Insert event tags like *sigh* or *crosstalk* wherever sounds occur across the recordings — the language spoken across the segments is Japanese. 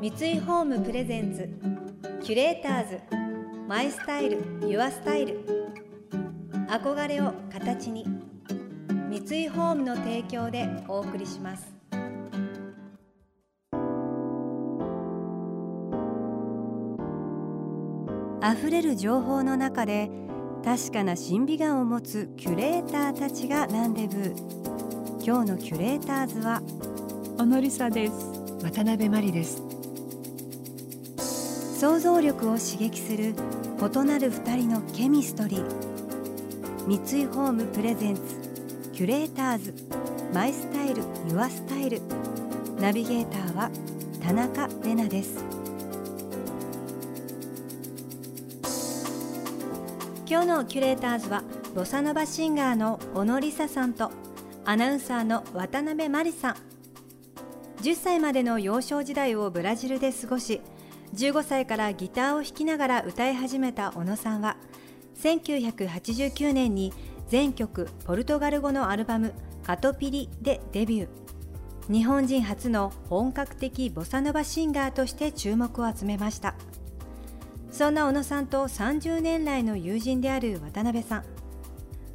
三井ホームプレゼンツキュレーターズマイスタイルユアスタイル。憧れを形に三井ホームの提供でお送りします。溢れる情報の中で確かな審美眼を持つキュレーターたちがランデブー今日のキュレーターズは小野梨沙です。渡辺真理です想像力を刺激する異なる二人のケミストリー。三井ホームプレゼンツキュレーターズ。マイスタイルユアスタイル。ナビゲーターは田中れなです。今日のキュレーターズはボサノバシンガーの小野梨沙さんとアナウンサーの渡辺真理さん。10歳までの幼少時代をブラジルで過ごし15歳からギターを弾きながら歌い始めた小野さんは1989年に全曲ポルトガル語のアルバム「カトピリ」でデビュー。日本人初の本格的ボサノバシンガーとして注目を集めました。そんな小野さんと30年来の友人である渡辺さん。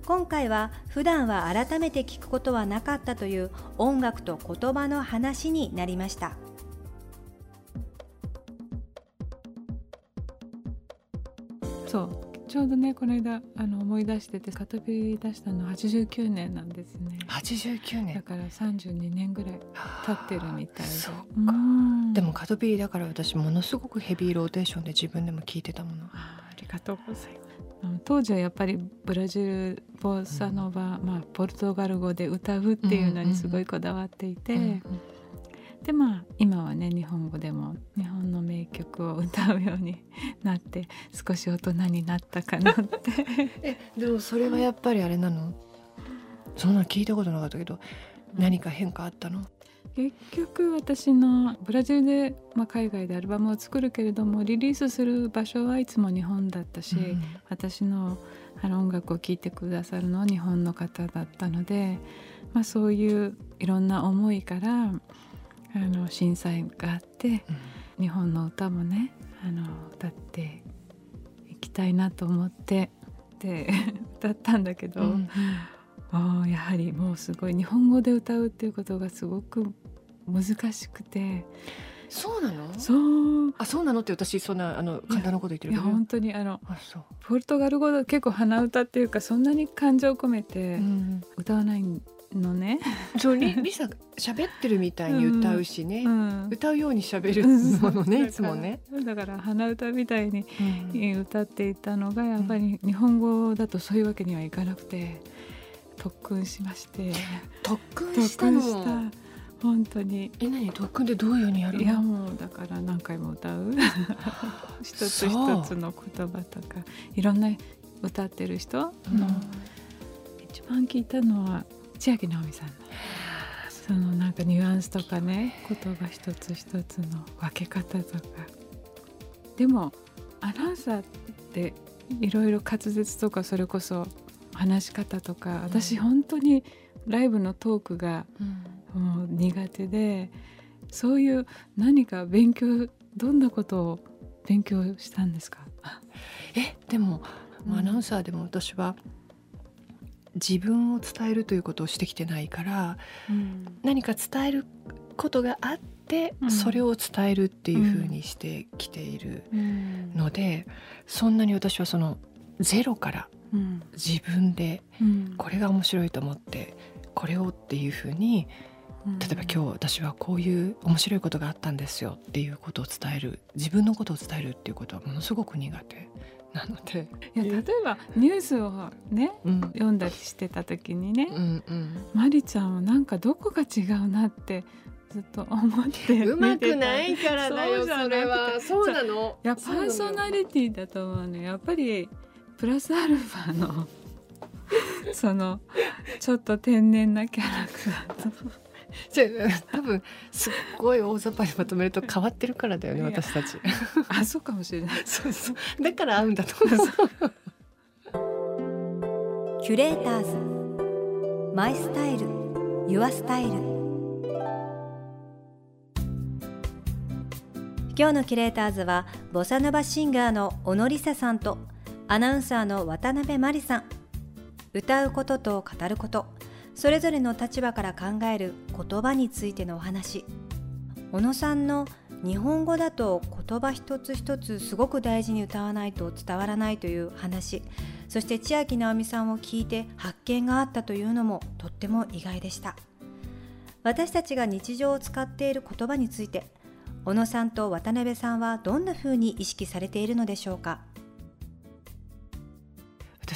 今回は普段は改めて聞くことはなかったという音楽と言葉の話になりました。そう。ちょうどねこの間あの思い出してて片火出したの89年なんですね。89年。だから32年ぐらい経ってるみたいで。そうか。うん。でもカトピリだから私ものすごくヘビーローテーションで自分でも聞いてたもの。あありがとうございます。うん当時はやっぱりブラジルボサノバ、まあ、ポルトガル語で歌うっていうのにすごいこだわっていて、うんでまあ今はね日本語でも日本の名曲を歌うように *laughs* なって少し大人になったかなって。*laughs* えでもそれはやっぱりあれなの？そんなの聞いたことなかったけど何か変化あったの？結局私のブラジルで、まあ、海外でアルバムを作るけれどもリリースする場所はいつも日本だったし、うん。私のあの音楽を聴いてくださるのは日本の方だったので、まあ、そういういろんな思いからあの震災があって日本の歌もねあの歌っていきたいなと思ってで *laughs* 歌ったんだけど、うんやはりもうすごい日本語で歌うっていうことがすごく難しくて。そうなの？そう。あそうなのって私そんなあの簡単なこと言ってるけどいや本当にあのポルトガル語で結構鼻歌っていうかそんなに感情を込めてうん歌わないのね。そうリリサ喋ってるみたいに歌うしね、うん。歌うように喋るものねいつもね、だから鼻歌みたいにうん。歌っていたのがやっぱり日本語だとそういうわけにはいかなくて特訓しまして。特訓特した。の本当に。え何？特訓でどういうにやるの？いやもうだから何回も歌う。*laughs* 一つ一つの言葉とか。いろんな歌ってる人の、一番聞いたのは千秋直美さんのそのなんかニュアンスとかね言葉一つ一つの分け方とか。でもアナウンサーっていろいろ滑舌とかそれこそ話し方とか私本当にライブのトークがうんもう苦手でそういう何か勉強どんなことを勉強したんですか、えでもうん。アナウンサーでも私は自分を伝えるということをしてきてないから何か伝えることがあって、うん。それを伝えるっていうふうにしてきているので、そんなに私はそのゼロからうん。自分でうん。これが面白いと思ってこれをっていうふうに例えば今日私はこういう面白いことがあったんですよっていうことを伝える自分のことを伝えるっていうことはものすごく苦手なので、いや例えばニュースをねうん。読んだりしてた時にね、うんうん、マリちゃんはなんかどこが違うなってずっと思って *laughs* うまくないからだよそれは。そうなの。いやパーソナリティだと思うねやっぱりプラスアルファのそのちょっと天然なキャラクターと多分すっごい大雑把にまとめると変わってるからだよね私たち。あそうかもしれない。そうそう。だから合うんだと思う。キュレーターズ。マイスタイル。ユアスタイル。今日のキュレーターズはボサノバシンガーの小野梨沙さんとアナウンサーの渡辺真理さん。歌うことと語ることそれぞれの立場から考える言葉についてのお話。小野さんの日本語だと言葉一つ一つすごく大事に歌わないと伝わらないという話。そして千秋直美さんを聞いて発見があったというのもとっても意外でした。私たちが日常を使っている言葉について小野さんと渡辺さんはどんなふうに意識されているのでしょうか？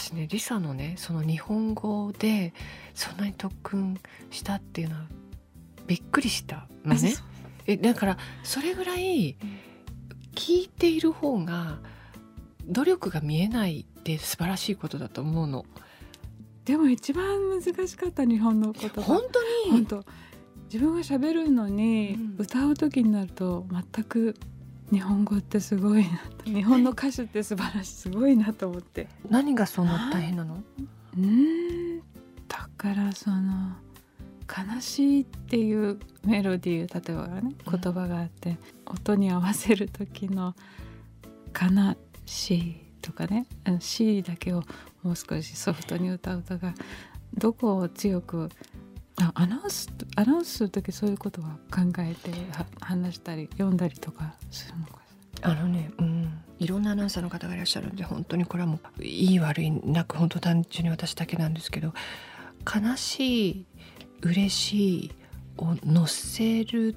私ねリサのねその日本語でそんなに特訓したっていうのはびっくりしたのね。えだからそれぐらい聞いている方が努力が見えないって素晴らしいことだと思うの。でも一番難しかった日本の言葉。本当に？本当。自分が喋るのに、うん。歌う時になると全く日本語ってすごいなと。日本の歌手って素晴らしいすごいなと思って。何がそんな大変なの？うーんだからその悲しいっていうメロディー例えばねうん。言葉があって、音に合わせる時の「悲しい」とかね「し」だけをもう少しソフトに歌うとかどこを強くあアナウンスアナウンスする時そういうことは考えては話したり読んだりとかするのかあのね、うん、いろんなアナウンサーの方がいらっしゃるんで本当に。これはもういい悪いなく本当単純に私だけなんですけど悲しい嬉しいを乗せるっ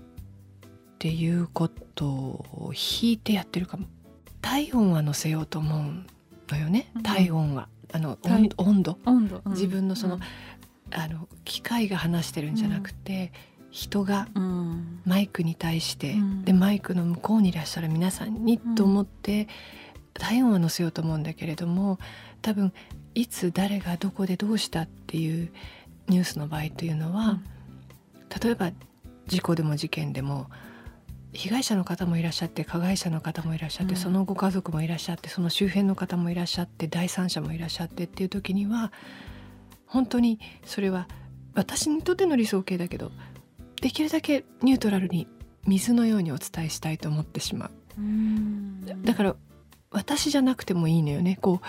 ていうことを引いてやってるかも。体温は乗せようと思うのよね。うん体温は、あの温度、うん。自分のそのあの機械が話してるんじゃなくて、人がうん。マイクに対して、うん。でマイクの向こうにいらっしゃる皆さんにうんと思って、体温は乗せようと思うんだけれども多分いつ誰がどこでどうしたっていうニュースの場合というのは、例えば事故でも事件でも被害者の方もいらっしゃって加害者の方もいらっしゃって、うん。そのご家族もいらっしゃってその周辺の方もいらっしゃって第三者もいらっしゃってっていう時には本当にそれは私にとっての理想形だけどできるだけニュートラルに水のようにお伝えしたいと思ってしまう。うん。だから私じゃなくてもいいのよね。こう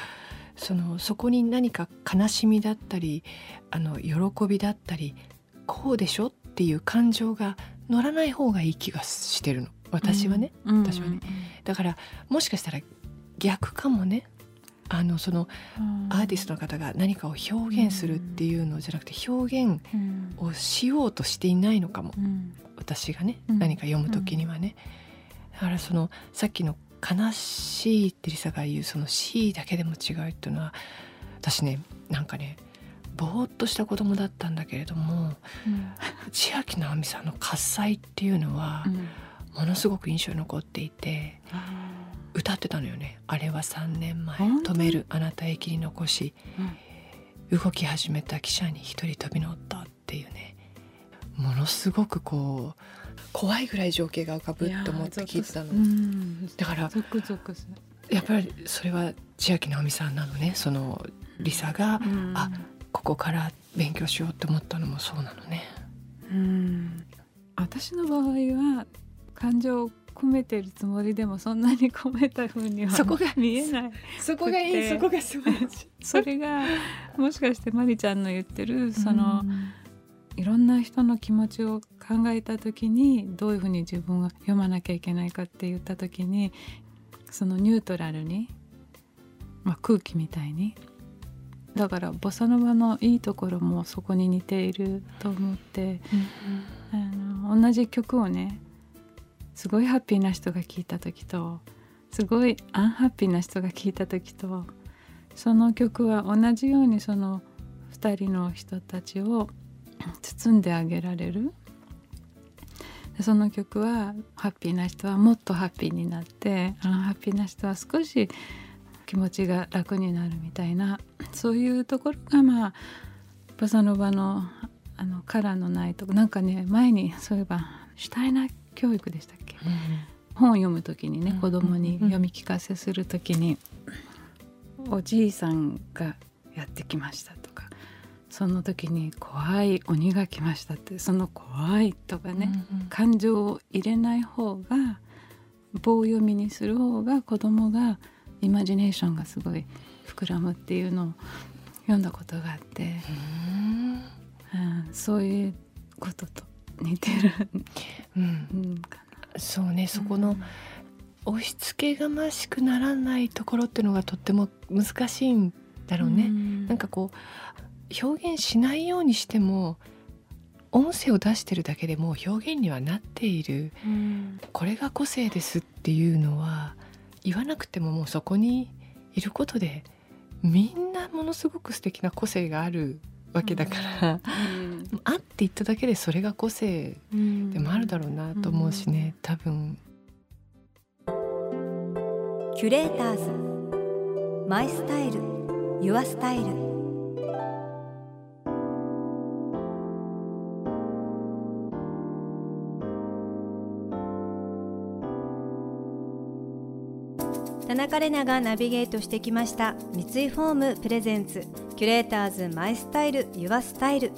そのそこに何か悲しみだったりあの喜びだったりこうでしょっていう感情が乗らない方がいい気がしてるの。私はね、うん。私はね。だからもしかしたら逆かもねあのそのアーティストの方が何かを表現するっていうのじゃなくて表現うん。をしようとしていないのかも。うん。私がね、うん。何か読む時にはね、だからそのさっきの「悲しい」ってリサが言うその「し」だけでも違うっていうのは私ねなんかねぼーっとした子供だったんだけれども千秋直美さんの「喝采」っていうのはうん。ものすごく印象に残っていてあ歌ってたのよね。あれは3年前。止めるあなた駅に残し。ー動き始めた汽車に一人飛び乗ったっていうね。ものすごくこう怖いぐらい情景が浮かぶと思って聞いてたの、うん。だからやっぱりそれは千秋直美さんなのね。そのリサがうん。あここから勉強しようって思ったのもそうなのね。うん。私の場合は感情を込めてるつもりでもそんなに込めた風にはそこが見えない。そこがいいそこが素晴らしい。*laughs* それがもしかしてマリちゃんの言ってるその、いろんな人の気持ちを考えた時にどういうふうに自分が読まなきゃいけないかって言った時にそのニュートラルに、まあ、空気みたいに。だからボサノバのいいところもそこに似ていると思ってあの同じ曲をねすごいハッピーな人が聴いた時とすごいアンハッピーな人が聴いた時とその曲は同じようにその2人の人たちを *clears throat* 包んであげられる。その曲はハッピーな人はもっとハッピーになってアンハッピーな人は少し気持ちが楽になるみたいなそういうところがまあボサノバのあのカラーのないとこなんかね前にそういえばシュタイナー教育でしたっけ？本を読む時にねうん。子供に読み聞かせする時におじいさんがやってきましたとかその時に怖い鬼が来ましたってその怖いとかね、感情を入れない方が棒読みにする方が子供がイマジネーションがすごい膨らむっていうのを読んだことがあって。うん、そういうことと似てる、うん、うん、そうねそこの、押し付けがましくならないところっていうのがとっても難しいんだろうね。うん、なんかこう表現しないようにしても音声を出してるだけでも表現にはなっている、うん、これが個性ですっていうのは言わなくてももうそこにいることでみんなものすごく素敵な個性があるわけだから、あって言っただけでそれが個性でもあるだろうなと思うしね、多分。キュレーターズ。マイスタイル。ユアスタイル田中れながナビゲートしてきました。三井ホームプレゼンツ。キュレーターズマイスタイルユアスタイル。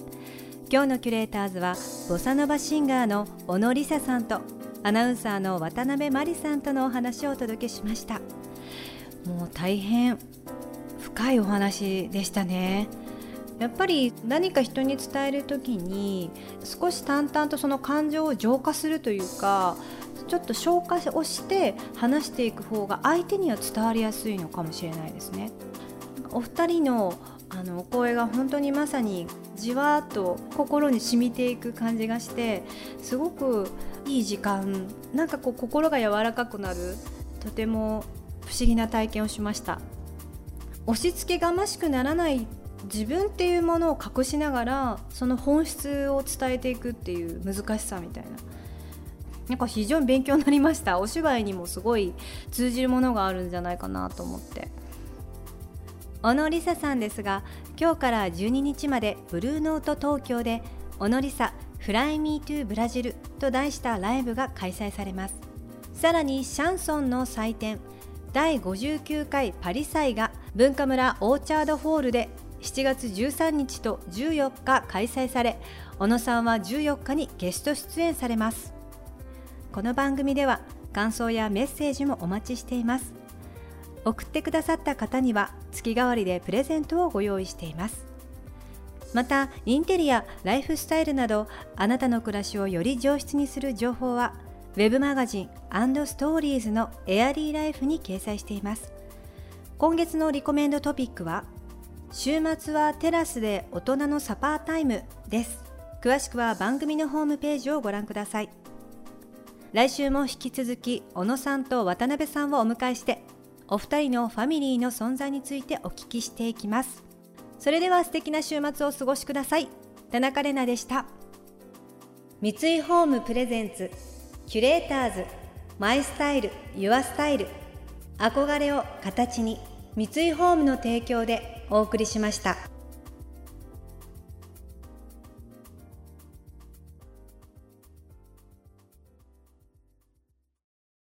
今日のキュレーターズはボサノバシンガーの小野リサさんとアナウンサーの渡辺真理さんとのお話をお届けしました。もう大変深いお話でしたね。やっぱり何か人に伝える時に少し淡々とその感情を浄化するというかちょっと消化をして話していく方が相手には伝わりやすいのかもしれないですね。お二人のあのお声が本当にまさにじわっと心に染みていく感じがしてすごくいい時間なんかこう心が柔らかくなるとても不思議な体験をしました押し付けがましくならない自分っていうものを隠しながらその本質を伝えていくっていう難しさみたいな。なんか非常に勉強になりました。お芝居にもすごい通じるものがあるんじゃないかなと思って。小野梨沙さんですが今日から12日までブルーノート東京で小野梨沙フライミートゥーブラジルと題したライブが開催されます。さらにシャンソンの祭典第59回パリ祭が文化村オーチャードホールで7月13日と14日開催され小野さんは14日にゲスト出演されます。この番組では感想やメッセージもお待ちしています。送ってくださった方には月替わりでプレゼントをご用意しています。またインテリアライフスタイルなどあなたの暮らしをより上質にする情報は web マガジンストーリーズのエアリーライフに掲載しています。今月のリコメンドトピックは週末はテラスで大人のサパータイムです。詳しくは番組のホームページをご覧ください。来週も引き続き小野さんと渡辺さんをお迎えしてお二人のファミリーの存在についてお聞きしていきます。それでは素敵な週末をお過ごしください。田中れなでした。三井ホームプレゼンツキュレーターズマイスタイルユアスタイル。憧れを形に三井ホームの提供でお送りしました。